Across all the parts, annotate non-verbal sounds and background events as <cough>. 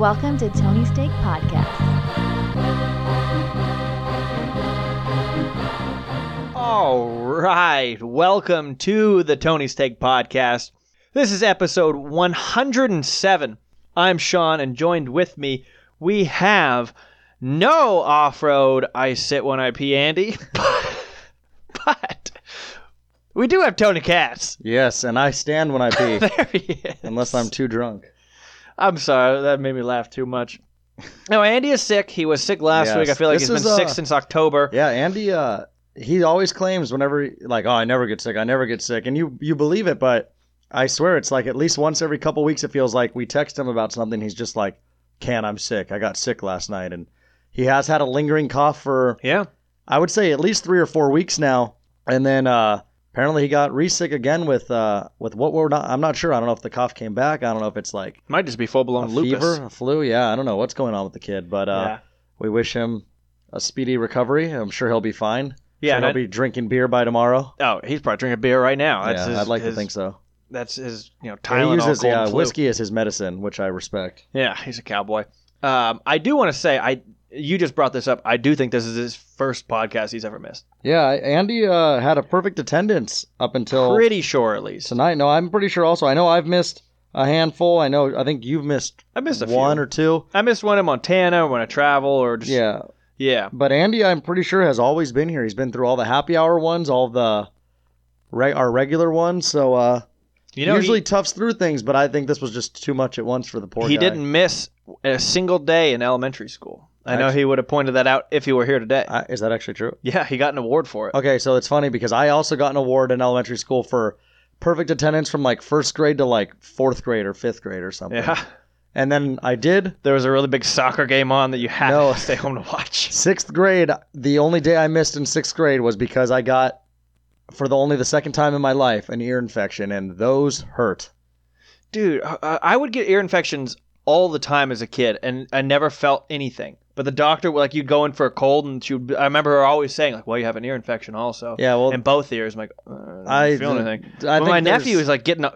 Welcome to Tony's Take Podcast. All right. Welcome to the Tony's Take Podcast. This is episode 107. I'm Sean, and joined with me, we have no off road I sit when I pee Andy, <laughs> but we do have Tony Katz. Yes, and I stand when I pee, <laughs> There he is. unless I'm too drunk. I'm sorry, that made me laugh too much. No, Andy is sick. He was sick last Yes. week. I feel like This he's been is, sick uh, since October. Yeah, Andy. Uh, he always claims whenever, like, oh, I never get sick. I never get sick, and you you believe it, but I swear it's like at least once every couple weeks. It feels like we text him about something. He's just like, "Can I'm sick? I got sick last night," and he has had a lingering cough for Yeah. I would say at least three or four weeks now, and then uh, apparently he got re-sick again with uh, with what we're not. I'm not sure. I don't know if the cough came back. I don't know if it's like Might just be full blown lupus. fever, a flu. Yeah, I don't know what's going on with the kid, but uh, yeah. we wish him a speedy recovery. I'm sure he'll be fine. Yeah, Sure he'll I- be drinking beer by tomorrow. Oh, he's probably drinking beer right now. That's yeah, his, I'd like his- to think so. That's his, you know, He uses yeah, flu. whiskey as his medicine, which I respect. Yeah, he's a cowboy. Um, I do want to say, I you just brought this up. I do think this is his first podcast he's ever missed. Yeah, Andy uh, had a perfect attendance up until Pretty sure, at least. tonight. No, I'm pretty sure. Also, I know I've missed a handful. I know. I think you've missed I missed one few. or two. I missed one in Montana when I travel, or just Yeah, yeah. But Andy, I'm pretty sure has always been here. He's been through all the happy hour ones, all the re- our regular ones. So uh, You know, usually he, toughs through things, but I think this was just too much at once for the poor he guy. didn't miss a single day in elementary school. I know he would have pointed that out if he were here today. I, is that actually true? yeah, he got an award for it. Okay, so it's funny because I also got an award in elementary school for perfect attendance from like first grade to like fourth grade or fifth grade or something. Yeah, And then I did there was a really big soccer game on that you had No. to stay home to watch. <laughs> sixth grade. The only day I missed in sixth grade was because I got, for the only the second time in my life, an ear infection, and those hurt. Dude, I, I would get ear infections all the time as a kid, and I never felt anything. But the doctor, like, you'd go in for a cold, and she would, I remember her always saying, like, well, you have an ear infection also. Yeah, well, in both ears. I'm like, uh, I don't I feel anything. I But think my nephew was like getting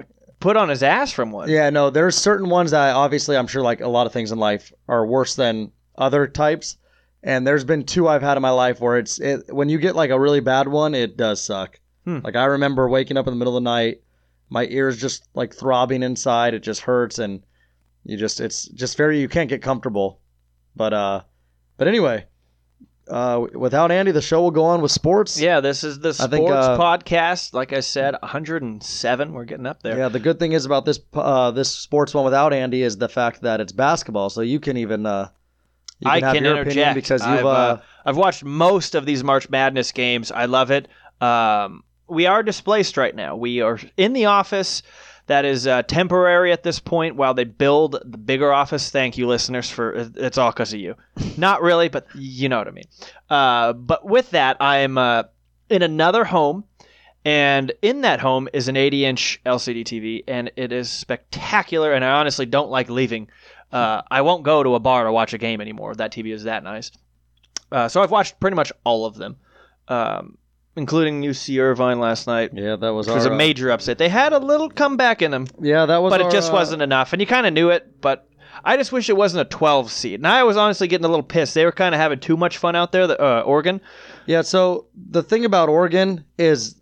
put on his ass from one. Yeah, no, there's certain ones that obviously I'm sure like a lot of things in life are worse than other types. And there's been two I've had in my life where it's it, when you get like a really bad one, it does suck. Hmm. Like I remember waking up in the middle of the night, my ears just like throbbing inside, it just hurts and you just it's just very you can't get comfortable. But uh but anyway, uh without Andy the show will go on with sports. Yeah, this is the sports think, uh, podcast. Like I said, 107. We're getting up there. Yeah, the good thing is about this uh, this sports one without Andy is the fact that it's basketball, so you can even uh, you I have can your interject opinion because you've I've, uh, uh, I've watched most of these March Madness games. I love it. Um, we are displaced right now. We are in the office that is uh, temporary at this point while they build the bigger office. Thank you, listeners, for it's all because of you. <laughs> Not really, but you know what I mean. Uh, but with that, I'm uh, in another home. And in that home is an 80 inch LCD TV, and it is spectacular. And I honestly don't like leaving. Uh, I won't go to a bar to watch a game anymore. That TV is that nice. Uh, so I've watched pretty much all of them, um, including UC Irvine last night. yeah, that was It was our, a uh, major upset. They had a little comeback in them, yeah, that was but our, it just uh, wasn't enough. And you kind of knew it, but I just wish it wasn't a 12 seed. And I was honestly getting a little pissed. They were kind of having too much fun out there, the, uh, Oregon. Yeah, so the thing about Oregon is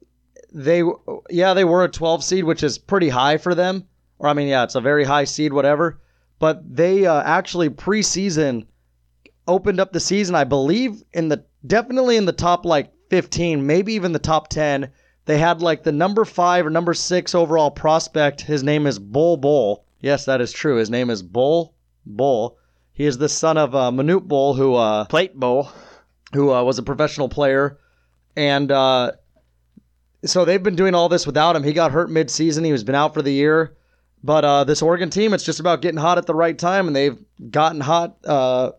they yeah they were a 12 seed, which is pretty high for them. Or I mean, yeah, it's a very high seed, whatever. But they uh, actually preseason opened up the season, I believe, in the definitely in the top like 15, maybe even the top 10. They had like the number five or number six overall prospect. His name is Bol Bol. Yes, that is true. His name is Bol Bol. He is the son of uh, Manute Bol, who uh, Plate Bowl. who uh, was a professional player, and uh, so they've been doing all this without him. He got hurt mid-season; he was been out for the year. But uh, this Oregon team, it's just about getting hot at the right time, and they've gotten hot uh,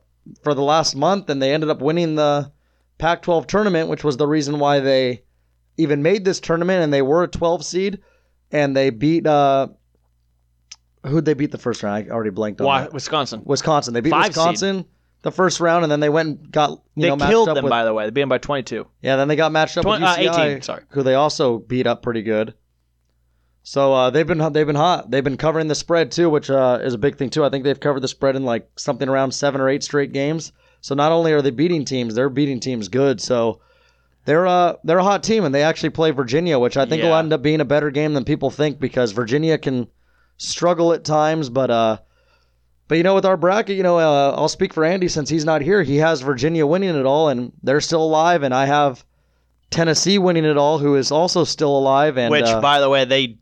for the last month, and they ended up winning the Pac-12 tournament, which was the reason why they even made this tournament, and they were a 12 seed, and they beat uh, who'd they beat the first round? I already blanked on Wa- that. Wisconsin. Wisconsin. They beat Five seed. Wisconsin the first round, and then they went and got you They know matched killed up them, with by the way. They beat them by 22. yeah. Then they got matched up Twen- with uh, UCI, 18, sorry. who they also beat up pretty good. So uh, they've been they've been hot. They've been covering the spread too, which uh, is a big thing too. I think they've covered the spread in like something around seven or eight straight games. So not only are they beating teams, they're beating teams good. So they're uh they're a hot team, and they actually play Virginia, which I think will end up being a better game than people think because Virginia can struggle at times, but uh. But you know, with our bracket, you know, uh, I'll speak for Andy since he's not here. He has Virginia winning it all, and they're still alive, and I have Tennessee winning it all, who is also still alive. And Which, uh, by the way, they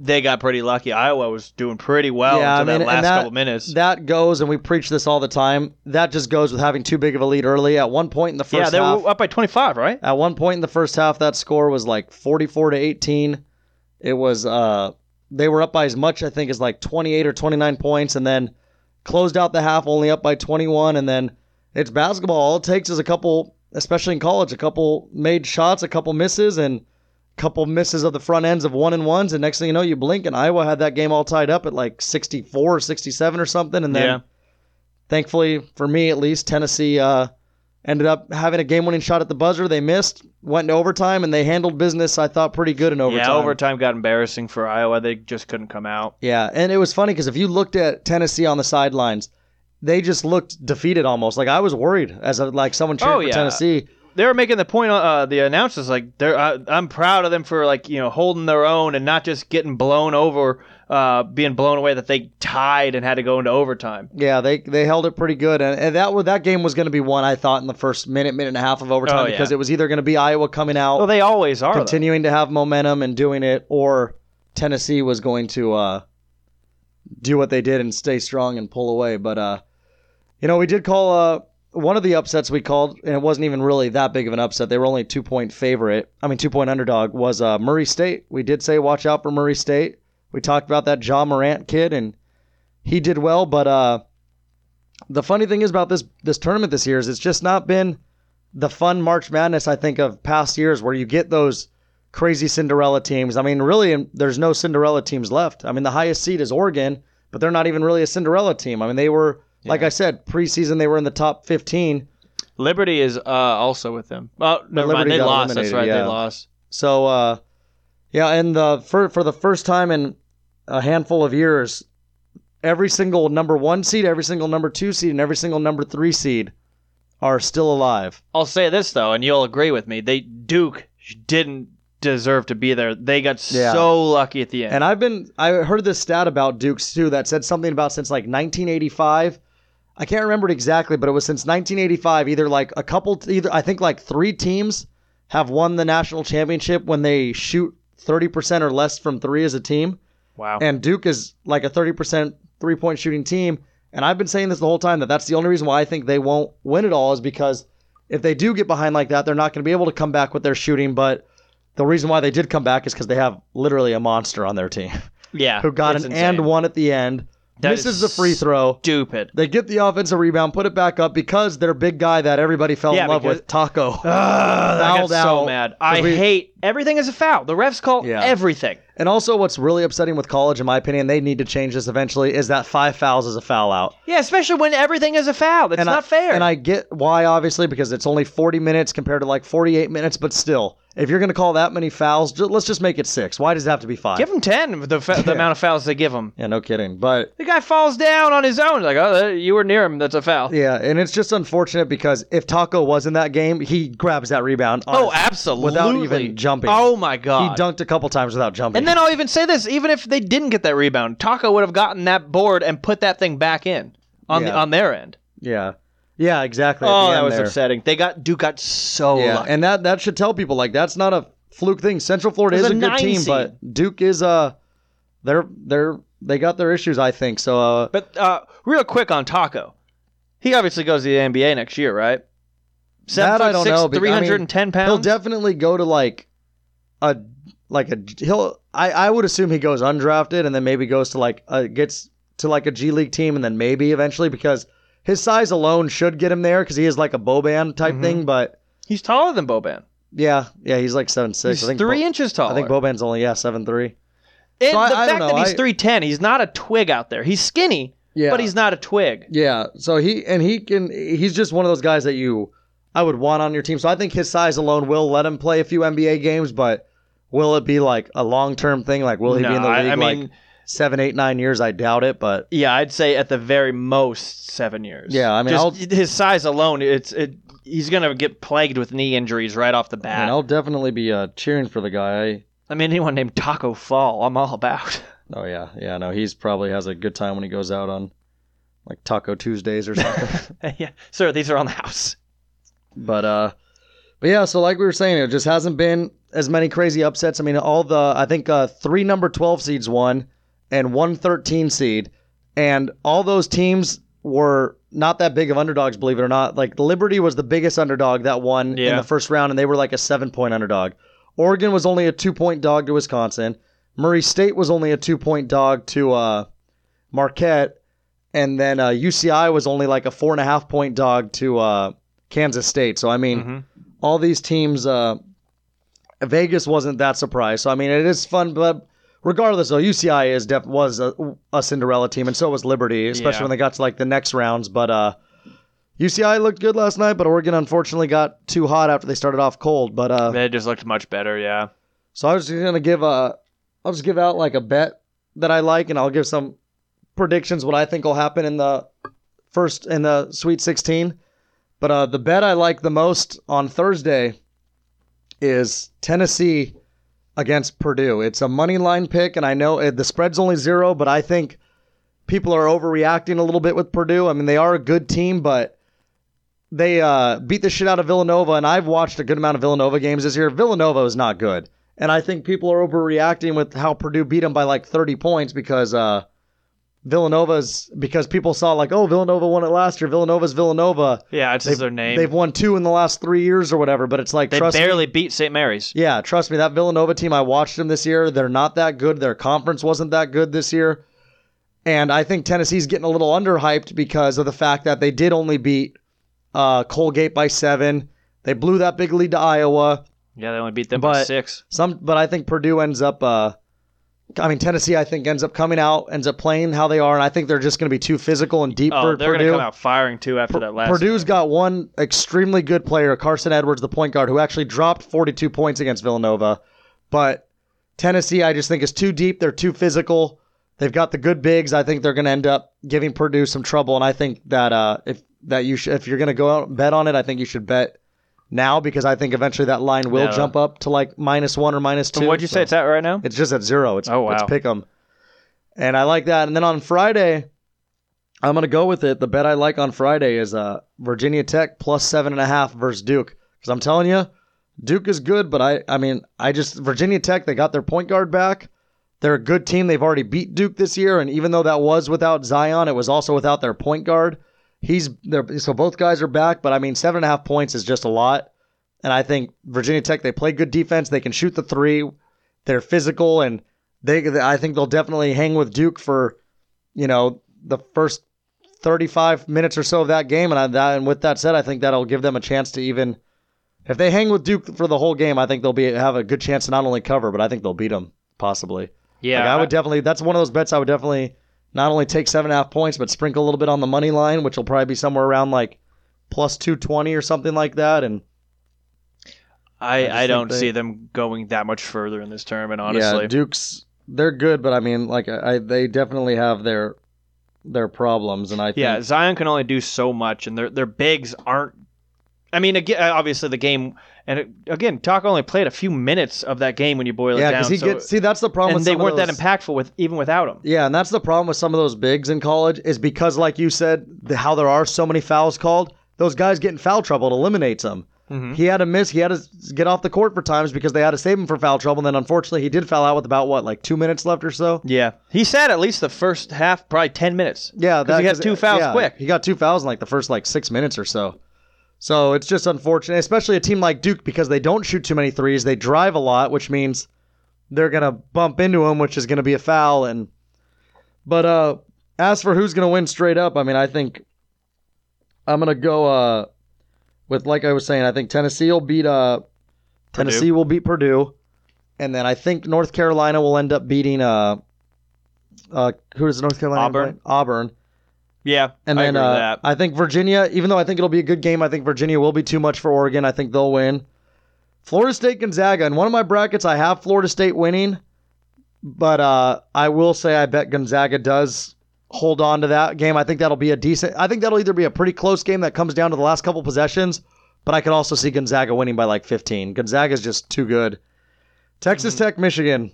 they got pretty lucky. Iowa was doing pretty well Yeah, I until mean, that last that- couple minutes. that goes, and we preach this all the time. That just goes with having too big of a lead early. At one point in the first yeah, they half, were up by 25, right? at one point in the first half, that score was like 44 to 18. It was uh, they were up by as much, I think, as like 28 or 29 points, and then closed out the half only up by 21. And then it's basketball. All it takes is a couple, especially in college, a couple made shots, a couple misses, and couple misses of the front ends of one and ones. And next thing you know, you blink, and Iowa had that game all tied up at like 64 or 67 or something. And then Yeah. thankfully for me at least tennessee uh, ended up having a game-winning shot at the buzzer they missed went into overtime and they handled business i thought pretty good in overtime Yeah, overtime got embarrassing for Iowa. They just couldn't come out. yeah and it was funny because if you looked at tennessee on the sidelines they just looked defeated almost like i was worried as a, like someone cheering Oh, for yeah. tennessee They were making the point. Uh, the announcers like, they're. Uh, I'm proud of them for like you know holding their own and not just getting blown over, uh, being blown away. That they tied and had to go into overtime. yeah they they held it pretty good and, and that that game was going to be one i thought in the first minute minute and a half of overtime Oh, yeah. because it was either going to be iowa coming out Well, they always are. though. continuing to have momentum and doing it, or Tennessee was going to uh, do what they did and stay strong and pull away. But uh, you know, we did call uh, one of the upsets we called, and it wasn't even really that big of an upset. They were only two point favorite. I mean, two point underdog was uh, Murray State. We did say watch out for Murray State. We talked about that Ja Morant kid, and he did well. But uh, the funny thing is about this this tournament this year is it's just not been the fun March Madness I think of past years where you get those crazy Cinderella teams. I mean, really, there's no Cinderella teams left. I mean, the highest seed is Oregon, but they're not even really a Cinderella team. I mean, they were, like I said, preseason they were in the top 15. Liberty is uh, also with them. Oh, never mind. Liberty They lost. That's right. yeah. They lost. So, uh, yeah, and the for for the first time in a handful of years, every single number one seed, every single number two seed, and every single number three seed are still alive. I'll say this though, and you'll agree with me. They Duke didn't deserve to be there. They got Yeah. so lucky at the end. And I've been I heard this stat about Dukes too that said something about since like 1985. I can't remember it exactly, but it was since 1985. Either like a couple, either I think like three teams have won the national championship when they shoot 30% or less from three as a team. wow. And Duke is like a 30% three point shooting team. And I've been saying this the whole time that that's the only reason why I think they won't win it all is because if they do get behind like that, they're not going to be able to come back with their shooting. But the reason why they did come back is because they have literally a monster on their team yeah. <laughs> who got an insane. and one at the end, That misses is the free throw. Stupid. They get the offensive rebound, put it back up because their big guy that everybody fell Yeah, in love because- with, Tacko. Ugh, <laughs> I Fouled got so out. mad. I we- hate everything is a foul. The refs call Yeah. everything. And also, what's really upsetting with college, in my opinion, they need to change this eventually, is that five fouls is a foul out. Yeah, especially when everything is a foul. It's and not I, fair. And I get why, obviously, because it's only 40 minutes compared to like 48 minutes, but still, if you're going to call that many fouls, ju- let's just make it six. Why does it have to be five? give him ten. The, fa- the <laughs> amount of fouls they give him. yeah, no kidding. But The guy falls down on his own. Like, oh, you were near him. That's a foul. yeah, and it's just unfortunate because if Tacko was in that game, he grabs that rebound. on Oh, his- absolutely. Without even jumping. Oh my god. He dunked a couple times without jumping. And then I'll even say this: even if they didn't get that rebound, Tacko would have gotten that board and put that thing back in on the on their end. yeah, yeah, exactly. Oh, that was there. upsetting. They got Duke got so Yeah, lucky. and that that should tell people like that's not a fluke thing. Central Florida is a, a good team, seed. but Duke is uh, they're they're they got their issues, I think. So uh, But uh, real quick on Tacko, he obviously goes to the NBA next year, right? Seven That I don't six, know, but, I mean, 310 pounds. he'll definitely go to like a like a he'll I I would assume he goes undrafted and then maybe goes to like uh gets to like a G League team and then maybe eventually because his size alone should get him there because he is like a Boban type Mhm. thing. But He's taller than Boban. yeah, yeah, he's like seven six. He's I think three Bo- inches taller. I think Boban's only yeah seven three. And So I- the I don't fact that he's 310, he's not a twig out there. He's skinny, Yeah, but he's not a twig. Yeah, so he and he can he's just one of those guys that you I would want on your team. So I think his size alone will let him play a few NBA games, but Will it be like a long term thing? Like, will he No, be in the I- league I mean- like seven, eight, nine years? I doubt it, but Yeah, I'd say at the very most seven years. Yeah, I mean, Just his size alone, it's it. He's gonna get plagued with knee injuries right off the I bat. mean, I'll definitely be uh, cheering for the guy. I, I mean, anyone named Tacko Fall, I'm all about. <laughs> oh yeah, yeah. No, he's probably has a good time when he goes out on like Taco Tuesdays or something. <laughs> yeah, sir, these are on the house. But uh, but yeah. So like we were saying, it just hasn't been as many crazy upsets. I mean, all the I think uh, three number twelve seeds won, and one 13 seed, and all those teams were not that big of underdogs. Believe it or not, like Liberty was the biggest underdog that won in the first round, and they were like a seven point underdog. Oregon was only a two point dog to Wisconsin. Murray State was only a two point dog to uh, Marquette, and then uh, UCI was only like a four and a half point dog to uh, Kansas State. So I mean, Mhm. all these teams, uh, Vegas wasn't that surprised. So I mean, it is fun, but regardless, though, UCI is def- was a, a Cinderella team, and so was Liberty, especially Yeah. when they got to like the next rounds. But uh, UCI looked good last night, but Oregon unfortunately got too hot after they started off cold. But uh, They just looked much better. Yeah. so I was just gonna give a, I'll just give out like a bet that I like, and I'll give some predictions what I think will happen in the first in the Sweet 16. But uh, the bet I like the most on Thursday is Tennessee against Purdue. It's a money line pick, and I know uh, the spread's only zero, but I think people are overreacting a little bit with Purdue. I mean, they are a good team, but they uh, beat the shit out of Villanova, and I've watched a good amount of Villanova games this year. Villanova is not good, and I think people are overreacting with how Purdue beat them by like 30 points because uh, Villanova's because people saw like, oh, Villanova won it last year. Villanova's Villanova. Yeah, it's just their name. They've won two in the last three years or whatever. But it's like They trust me, barely beat St. Mary's. yeah, trust me, that Villanova team, I watched them this year. They're not that good. Their conference wasn't that good this year. And I think Tennessee's getting a little underhyped because of the fact that they did only beat uh, Colgate by seven. They blew that big lead to Iowa. Yeah, they only beat them by six. Some, but I think Purdue ends up. Uh, I mean, Tennessee, I think ends up coming out, ends up playing how they are, and I think they're just going to be too physical and deep Oh, for they're Purdue. gonna come out firing too after that last. Purdue's got one extremely good player, Carson Edwards, the point guard, who actually dropped 42 points against Villanova. But Tennessee, I just think is too deep. They're too physical. They've got the good bigs. I think they're going to end up giving Purdue some trouble. And I think that uh, if that you should, if you're going to go out and bet on it, I think you should bet now because I think eventually that line will Yeah. jump up to like minus one or minus two. And what'd you So- say it's at right now? it's just at zero. It's Oh, wow. It's pick 'em. And I like that. And then on Friday, I'm gonna go with it. The bet I like on Friday is uh Virginia Tech plus seven and a half versus Duke. Because I'm telling you, Duke is good, but I I mean I just Virginia Tech they got their point guard back. They're a good team. They've already beat Duke this year, and even though that was without Zion, it was also without their point guard. He's there, so both guys are back. But I mean, seven and a half points is just a lot. And I think Virginia Tech they play good defense. They can shoot the three. They're physical, and they I think they'll definitely hang with Duke for you know the first 35 minutes or so of that game. And I, that and with that said, I think that'll give them a chance to even if they hang with Duke for the whole game. I think they'll be have a good chance to not only cover, but I think they'll beat them possibly. Yeah, Like, I would definitely. That's one of those bets I would definitely not only take seven and a half points, but sprinkle a little bit on the money line, which will probably be somewhere around like plus two twenty or something like that. And I, just I don't they- see them going that much further in this tournament. Honestly, yeah, Duke's they're good, but I mean, like I, I they definitely have their their problems, and I think Yeah, Zion can only do so much, and their their bigs aren't. I mean, again, obviously the game, and it, again, Talk only played a few minutes of that game when you boil yeah, it down. because he so- gets see that's the problem. and with they weren't that impactful with even without him. Yeah, and that's the problem with some of those bigs in college is because, like you said, the, how there are so many fouls called. Those guys get in foul trouble. It eliminates them. Mhm. He had to miss. He had to get off the court for times because they had to save him for foul trouble. And then unfortunately, he did foul out with about what, like two minutes left or so. Yeah, he sat at least the first half, probably ten minutes. Yeah, 'Cause he got two fouls yeah, quick. He got two fouls in like the first like six minutes or so. So it's just unfortunate, especially a team like Duke because they don't shoot too many threes. They drive a lot, which means they're gonna bump into him, which is gonna be a foul. And but uh, as for who's gonna win straight up, I mean, I think I'm gonna go uh with like I was saying. I think Tennessee will beat uh Tennessee will beat Purdue, and then I think North Carolina will end up beating uh uh who does North Carolina Auburn. play? Auburn. Yeah, And I then uh. I think Virginia, even though I think it'll be a good game, I think Virginia will be too much for Oregon. I think they'll win. Florida State Gonzaga. In one of my brackets, I have Florida State winning, but uh, I will say I bet Gonzaga does hold on to that game. I think that'll be a decent. I think that'll either be a pretty close game that comes down to the last couple possessions, but I could also see Gonzaga winning by like 15. Gonzaga is just too good. Texas Tech, Michigan.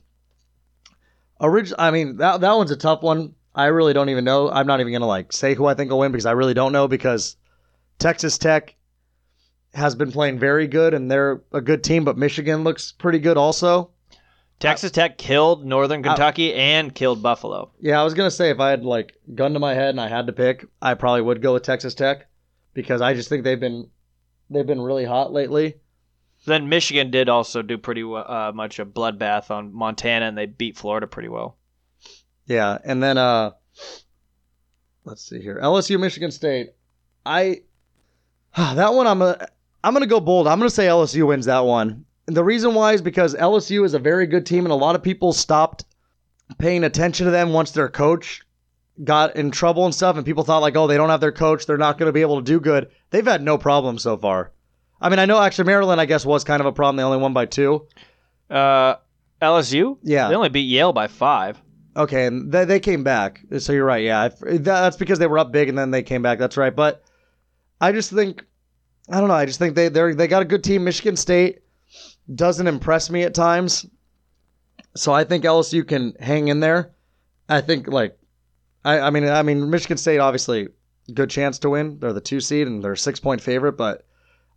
Orig- I mean that that one's a tough one. I really don't even know. I'm not even gonna like say who I think will win because I really don't know because Texas Tech has been playing very good and they're a good team, but Michigan looks pretty good also. Texas Tech killed Northern Kentucky and killed Buffalo. Yeah, I was gonna say if I had like gun to my head and I had to pick, I probably would go with Texas Tech because I just think they've been they've been really hot lately. Then Michigan did also do pretty uh, much a bloodbath on Montana, and they beat Florida pretty well. Yeah, and then uh let's see here. LSU Michigan State. I that one I'm gonna I'm gonna go bold. I'm gonna say LSU wins that one. And the reason why is because LSU is a very good team and a lot of people stopped paying attention to them once their coach got in trouble and stuff and people thought like, oh, they don't have their coach, they're not gonna be able to do good. They've had no problem so far. I mean, I know actually Maryland, I guess, was kind of a problem. They only won by two. Uh, LSU, Yeah. they only beat Yale by five. Okay, and they, they came back. So you're right. Yeah, that's because they were up big and then they came back. That's right. But I just think I don't know. I just think they they they got a good team. Michigan State doesn't impress me at times, so I think LSU can hang in there. I think like I I mean I mean Michigan State obviously good chance to win. They're the two seed and they're six point favorite, but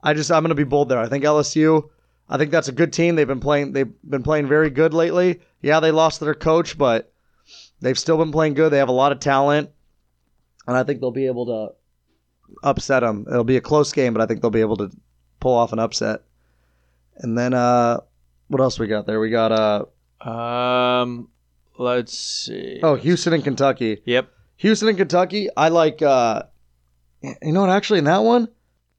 I just I'm gonna be bold there. I think LSU. I think that's a good team. They've been playing. They've been playing very good lately. Yeah, they lost their coach, but they've still been playing good. They have a lot of talent, and I think they'll be able to upset them. It'll be a close game, but I think they'll be able to pull off an upset. And then, uh, what else we got there? We got uh, Um, let's see. oh, Houston and Kentucky. Yep. Houston and Kentucky. I like. Uh, you know what? Actually, in that one,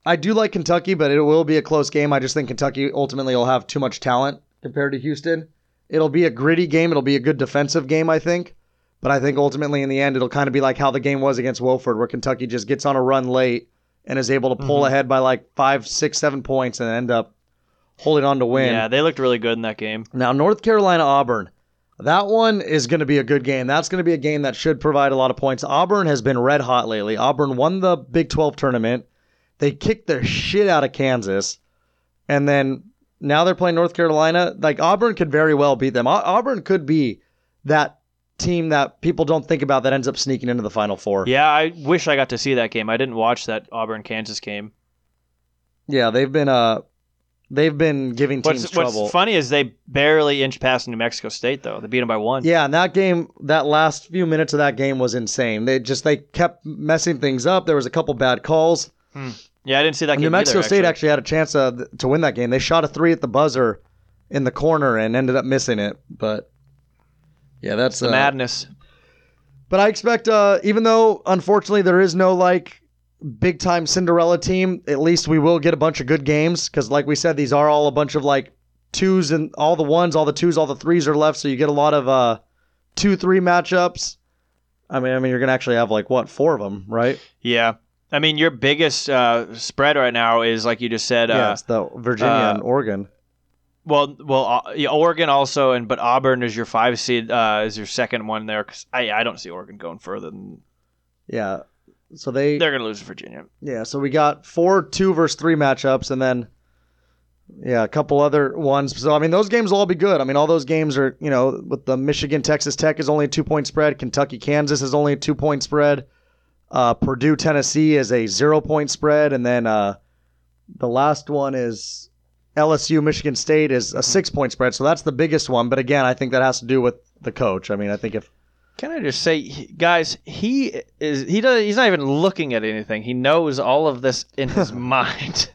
I do like Kentucky, but it will be a close game. I just think Kentucky ultimately will have too much talent compared to Houston. It'll be a gritty game. It'll be a good defensive game, I think. But I think ultimately, in the end, it'll kind of be like how the game was against Wofford, where Kentucky just gets on a run late and is able to pull Mhm. ahead by like five, six, seven points and end up holding on to win. Yeah, they looked really good in that game. Now, North Carolina Auburn. That one is going to be a good game. That's going to be a game that should provide a lot of points. Auburn has been red hot lately. Auburn won the Big 12 tournament. They kicked the shit out of Kansas. And then now they're playing North Carolina. Like Auburn could very well beat them. Auburn could be that team that people don't think about that ends up sneaking into the final four. Yeah, I wish I got to see that game. I didn't watch that Auburn Kansas game. Yeah, they've been uh they've been giving teams What's, trouble. what's funny is they barely inch past New Mexico State though. They beat them by one. Yeah, and that game, that last few minutes of that game was insane. They just they kept messing things up. There was a couple bad calls. Yeah, I didn't see that game. New Mexico either, State actually had a chance to, to win that game. They shot a three at the buzzer in the corner and ended up missing it. But yeah, that's The uh, madness. But I expect, uh, even though unfortunately there is no like big time Cinderella team, at least we will get a bunch of good games because, like we said, these are all a bunch of like twos and all the ones, all the twos, all the threes are left. So you get a lot of uh, two three matchups. I mean, I mean, you're gonna actually have like what four of them, right? Yeah. I mean, your biggest uh, spread right now is like you just said. yeah, Uh, it's the Virginia uh, and Oregon. Well, well, uh, yeah, Oregon also, and but Auburn is your five seed. Uh, is your second one there? 'cause I I don't see Oregon going further than Yeah, so they they're gonna lose to Virginia. Yeah, so we got four two versus three matchups, and then yeah, a couple other ones. So I mean, those games will all be good. I mean, all those games are you know with the Michigan Texas Tech is only a two point spread. Kentucky Kansas is only a two point spread. Uh, Purdue Tennessee is a zero point spread, and then uh, the last one is LSU Michigan State is a six point spread. So that's the biggest one. But again, I think that has to do with the coach. I mean, I think if Can I just say, guys, he is he does he's not even looking at anything. He knows all of this in his <laughs> mind.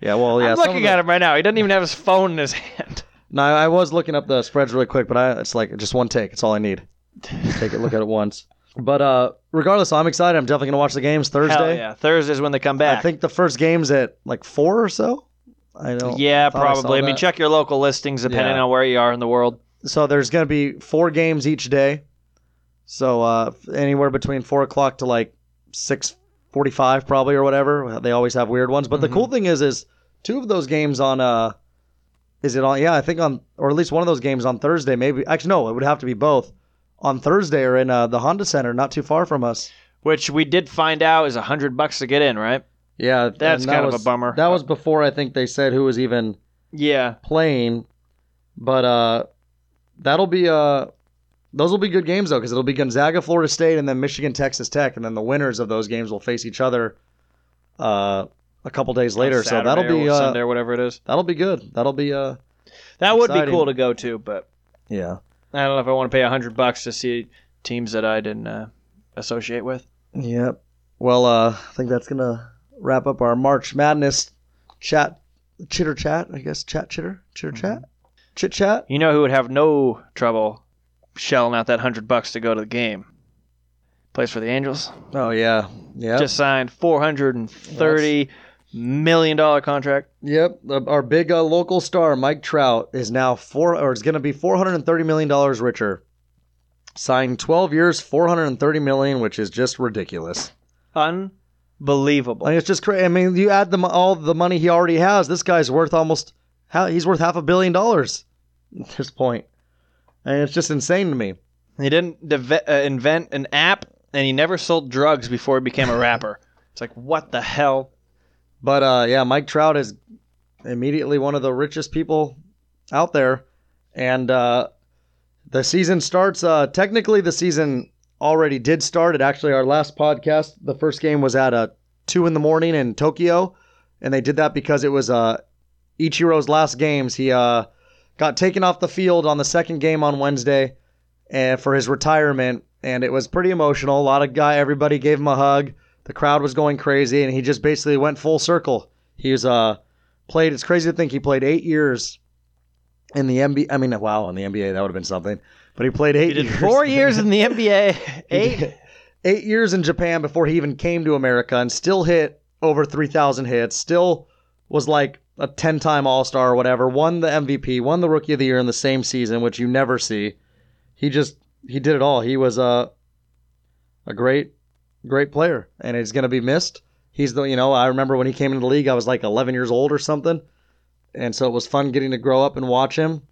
yeah, well, yeah, I'm looking the- at him right now. He doesn't even have his phone in his hand. No, I was looking up the spreads really quick, but I, it's like just one take. It's all I need. Take it, look at it once. But uh, regardless, I'm excited. I'm definitely gonna watch the games Thursday. Hell yeah, Thursday's when they come back. I think the first game's at like four or so. I don't. yeah, thought I probably. I, mean, check your local listings depending Yeah. on where you are in the world. So there's gonna be four games each day. So uh, anywhere between four o'clock to like six forty-five, probably or whatever. They always have weird ones. But the Mhm. cool thing is, is two of those games on uh Is it on? Yeah, I think on, or at least one of those games on Thursday. Maybe actually no, it would have to be both. On Thursday or in uh, the Honda Center, not too far from us. Which we did find out is a hundred bucks to get in, right? Yeah, That's kind of a bummer. That was before I think they said who was even Yeah. playing, but uh, that'll be uh, those will be good games though because it'll be Gonzaga, Florida State, and then Michigan, Texas Tech, and then the winners of those games will face each other uh, a couple days later. So that'll or be uh, Sunday or whatever it is. that'll be good. That'll be uh, That would be cool to go to, but yeah. I don't know if I want to pay a hundred bucks to see teams that I didn't uh, associate with. Yep. Well, uh, I think that's gonna wrap up our March Madness chat, chitter chat. I guess chat, chitter, chitter chat, chit chat. You know who would have no trouble shelling out that hundred bucks to go to the game? Plays for the Angels. Oh yeah, yeah. Just signed four hundred and thirty million dollar contract. Yep, our big uh, local star Mike Trout is now four, or is going to be four hundred and thirty million dollars richer. Signed twelve years, four hundred and thirty million, which is just ridiculous. Unbelievable. Like it's just crazy. I mean, you add the mo- all the money he already has. This guy's worth almost, he's worth half a billion dollars <laughs> at this point, and it's just insane to me. He didn't deve- uh, invent an app, and he never sold drugs before he became a rapper. <laughs> It's like what the hell? But uh, yeah, Mike Trout is immediately one of the richest people out there, and uh, the season starts. Uh, technically, the season already did start. It actually our last podcast, the first game was at uh, two in the morning in Tokyo, and they did that because it was uh, Ichiro's last games. He uh, got taken off the field on the second game on Wednesday, and for his retirement, and it was pretty emotional. A lot of guy, everybody gave him a hug. The crowd was going crazy, and he just basically went full circle. He was uh played. It's crazy to think he played eight years in the NBA. I mean, wow, in the NBA that would have been something. But he played eight. He did years. four <laughs> years in the NBA. <laughs> Eight. eight years in Japan before he even came to America, and still hit over three thousand hits. Still was like a ten-time All-Star or whatever. Won the MVP. Won the Rookie of the Year in the same season, which you never see. He just he did it all. He was a a great great player, and he's going to be missed. He's the you know I remember when he came into the league, I was like 11 years old or something, and so it was fun getting to grow up and watch him.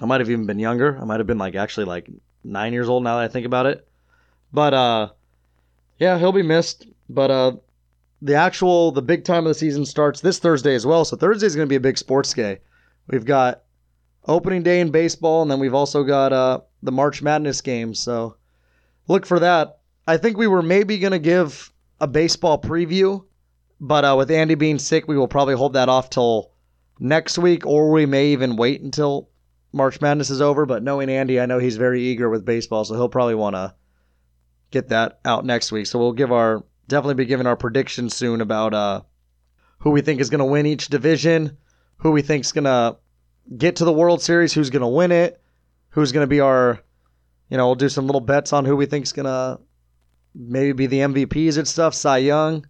I might have even been younger. I might have been like actually like nine years old now that I think about it. But uh, yeah, he'll be missed. But uh, the actual the big time of the season starts this Thursday as well. So Thursday is going to be a big sports day. We've got opening day in baseball, and then we've also got uh the March Madness games. So look for that. I think we were maybe going to give a baseball preview, but uh, with Andy being sick, we will probably hold that off till next week, or we may even wait until March Madness is over. But knowing Andy, I know he's very eager with baseball, so he'll probably want to get that out next week. So we'll give our definitely be giving our predictions soon about uh, who we think is going to win each division, who we think's going to get to the World Series, who's going to win it, who's going to be our, you know, we'll do some little bets on who we think's going to maybe be the MVPs and stuff, Cy Young.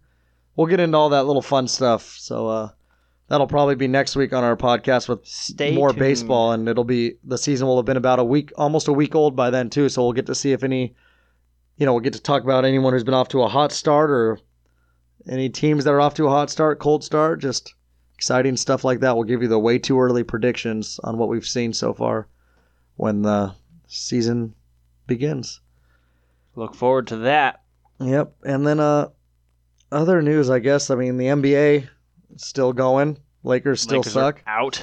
We'll get into all that little fun stuff. So uh, that'll probably be next week on our podcast with Stay more tuned. baseball, and it'll be the season will have been about a week, almost a week old by then too. So we'll get to see if any, you know, we'll get to talk about anyone who's been off to a hot start or any teams that are off to a hot start, cold start, just exciting stuff like that. We'll give you the way too early predictions on what we've seen so far when the season begins. Look forward to that. Yep, and then uh, other news, I guess. I mean, the NBA still going. Lakers still Lakers suck. out.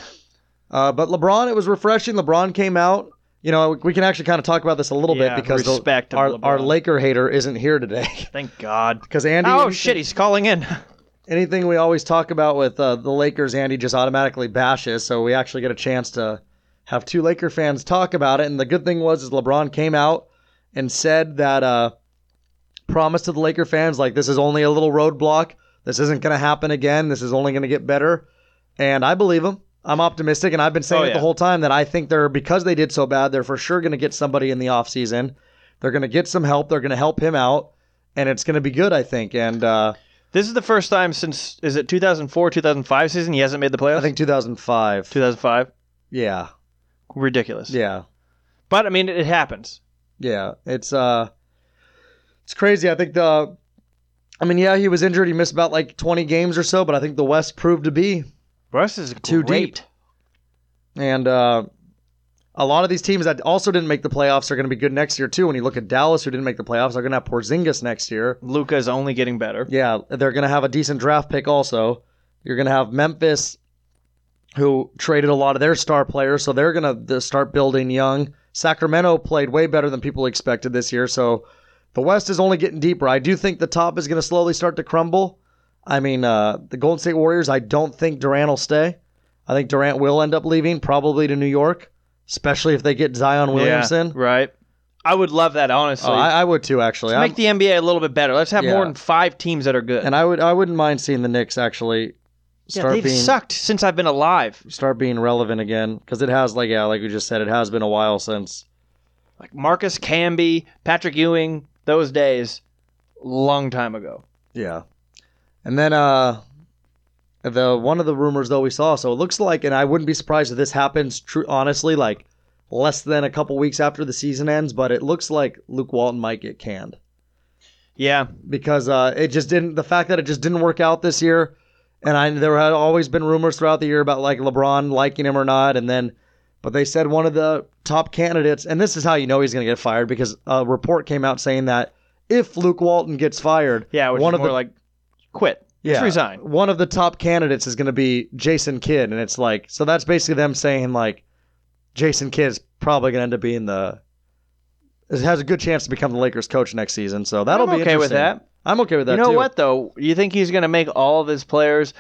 Uh, but LeBron, it was refreshing. LeBron came out. You know, we can actually kind of talk about this a little Yeah, bit because the- respect of our, LeBron. our Laker hater isn't here today. <laughs> Thank God. Because Andy, Oh anything, shit, he's calling in. <laughs> anything we always talk about with uh, the Lakers, Andy just automatically bashes. So we actually get a chance to have two Laker fans talk about it. And the good thing was, is LeBron came out and said that uh, promise to the Laker fans, like this is only a little roadblock. This isn't going to happen again. This is only going to get better. And I believe him. I'm optimistic, and I've been saying Oh, it the whole time that I think they're because they did so bad, they're for sure going to get somebody in the offseason. They're going to get some help. They're going to help him out, and it's going to be good, I think. And uh, This is the first time since is it 2004 2005 season he hasn't made the playoffs. I think 2005. 2005. Yeah, Ridiculous. yeah, But I mean, it happens. yeah. It's uh, it's crazy. I think the, I mean, yeah, he was injured. He missed about like 20 games or so, but I think the West proved to be Russ is Too great. deep. And uh, a lot of these teams that also didn't make the playoffs are going to be good next year too. When you look at Dallas, who didn't make the playoffs, they're going to have Porzingis next year. Luka is only getting better. Yeah, they're going to have a decent draft pick also. You're going to have Memphis, who traded a lot of their star players, so they're going to start building young. Sacramento played way better than people expected this year, so the West is only getting deeper. I do think the top is going to slowly start to crumble. I mean, uh, the Golden State Warriors, I don't think Durant will stay. I think Durant will end up leaving, probably to New York, especially if they get Zion Williamson. Yeah, right. I would love that, honestly. Oh, I, I would too, actually. I'm- make the NBA a little bit better. Let's have Yeah. more than five teams that are good. and I would I wouldn't mind seeing the Knicks actually yeah, start they've being sucked since I've been alive. start being relevant again because it has like yeah like we just said it has been a while since Like Marcus Camby, Patrick Ewing, those days, long time ago. yeah and then uh the one of the rumors though we saw so it looks like and I wouldn't be surprised if this happens true honestly like less than a couple weeks after the season ends but it looks like Luke Walton might get canned Yeah, because uh, it just didn't. The fact that it just didn't work out this year, and I there had always been rumors throughout the year about like LeBron liking him or not, and then, but they said one of the top candidates, and this is how you know he's going to get fired because a report came out saying that if Luke Walton gets fired, yeah. Which one of more the like quit. Just resign. one of the top candidates is going to be Jason Kidd, and it's like so that's basically them saying like Jason Kidd is probably going to end up being the has a good chance to become the Lakers coach next season. So that'll I'm be okay with that. I'm okay with that. you know too. what though? You think he's going to make all of his players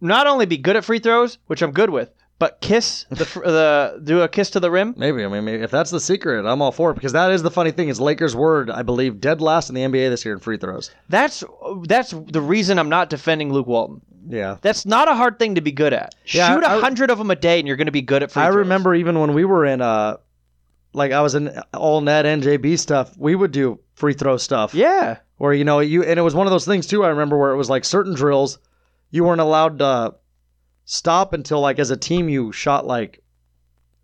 not only be good at free throws, which I'm good with, but kiss the the do a kiss to the rim? Maybe. I mean, maybe if that's the secret, I'm all for it because that is the funny thing is Lakers were, I believe, dead last in the NBA this year in free throws. That's that's the reason I'm not defending Luke Walton. Yeah. That's not a hard thing to be good at. Yeah, Shoot a hundred of them a day, and you're going to be good at free I throws. remember even when we were in, uh, like I was in all net NJB stuff, we would do free throw stuff. Yeah. Where you know you, and it was one of those things too. I remember where it was like certain drills, you weren't allowed to stop until like as a team you shot like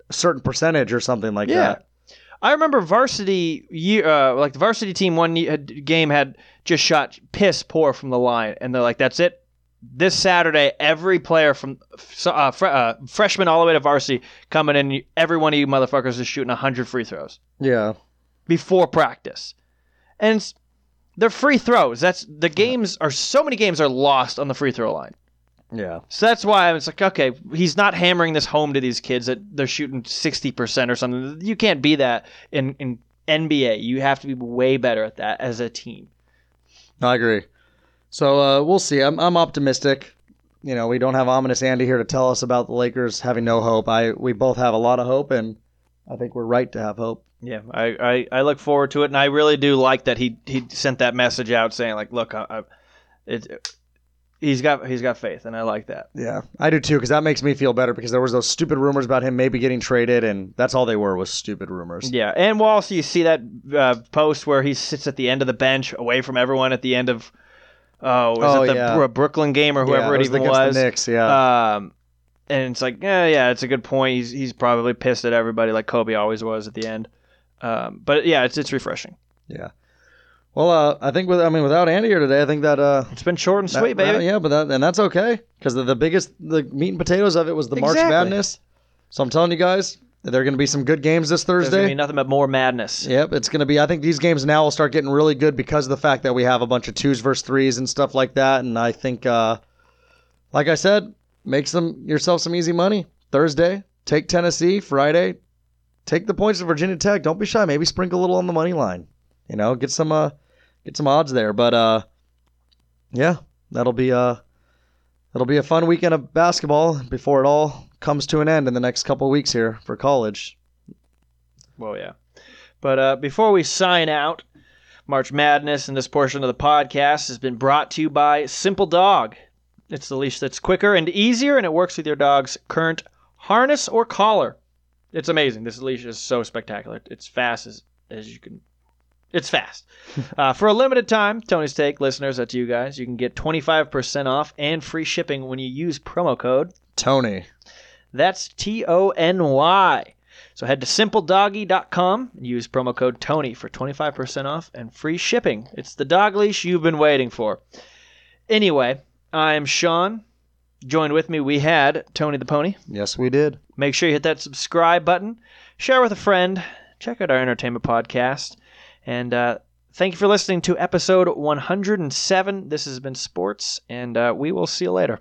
a certain percentage or something like Yeah. that. I remember varsity year, uh, like the varsity team one game had just shot piss poor from the line, and they're like, "That's it." This Saturday, every player from uh, fre- uh, freshman all the way to varsity coming in, every one of you motherfuckers is shooting hundred free throws Yeah. before practice, and they're free throws. That's the games are so many games are lost on the free throw line. Yeah. So that's why I was like, okay, he's not hammering this home to these kids that they're shooting sixty percent or something. You can't be that in in NBA. You have to be way better at that as a team. I agree. So uh, we'll see. I'm, I'm optimistic. You know, we don't have ominous Andy here to tell us about the Lakers having no hope. I we both have a lot of hope, and I think we're right to have hope. Yeah, I, I, I look forward to it, and I really do like that he he sent that message out saying like, look, I, I, it, he's got he's got faith, and I like that. Yeah, I do too, because that makes me feel better. Because there was those stupid rumors about him maybe getting traded, and that's all they were was stupid rumors. Yeah, and well, also you see that uh, post where he sits at the end of the bench, away from everyone at the end of. Oh, was Oh, it the yeah. Brooklyn game or whoever it it, was even was? the Knicks. Yeah, Um, and it's like, yeah, yeah, it's a good point. He's he's probably pissed at everybody like Kobe always was at the end. Um, but yeah, it's it's refreshing. yeah. Well, uh, I think with I mean without Andy here today, I think that uh, It's been short and that- sweet, that- baby. yeah, but that and that's okay because the, the biggest the meat and potatoes of it was the March Exactly. Madness. So I'm telling you guys, there are going to be some good games this There's Thursday. gonna be nothing but more madness. Yep, it's going to be. I think these games now will start getting really good because of the fact that we have a bunch of twos versus threes and stuff like that. And I think, uh, like I said, make some yourself some easy money. Thursday, take Tennessee. Friday, take the points of Virginia Tech. Don't be shy. Maybe sprinkle a little on the money line. You know, get some uh, get some odds there. But uh, yeah, that'll be uh, that'll be a fun weekend of basketball before it all comes to an end in the next couple weeks here for college. Well, yeah. But uh, before we sign out, March Madness and this portion of the podcast has been brought to you by Simple Dog. It's the leash that's quicker and easier, and it works with your dog's current harness or collar. It's amazing. This leash is so spectacular. It's fast as, as you can. It's fast. <laughs> uh, for a limited time, Tony's Take listeners, that's you guys, you can get 25% off and free shipping when you use promo code Tony. that's T O N Y. So head to simpledoggy.com and use promo code Tony for 25% off and free shipping. It's the dog leash you've been waiting for. Anyway, I'm Sean. Joined with me, we had Tony the Pony. Yes, we did. Make sure you hit that subscribe button, share with a friend, check out our entertainment podcast, and uh, thank you for listening to episode 107. This has been Sports, and uh, we will see you later.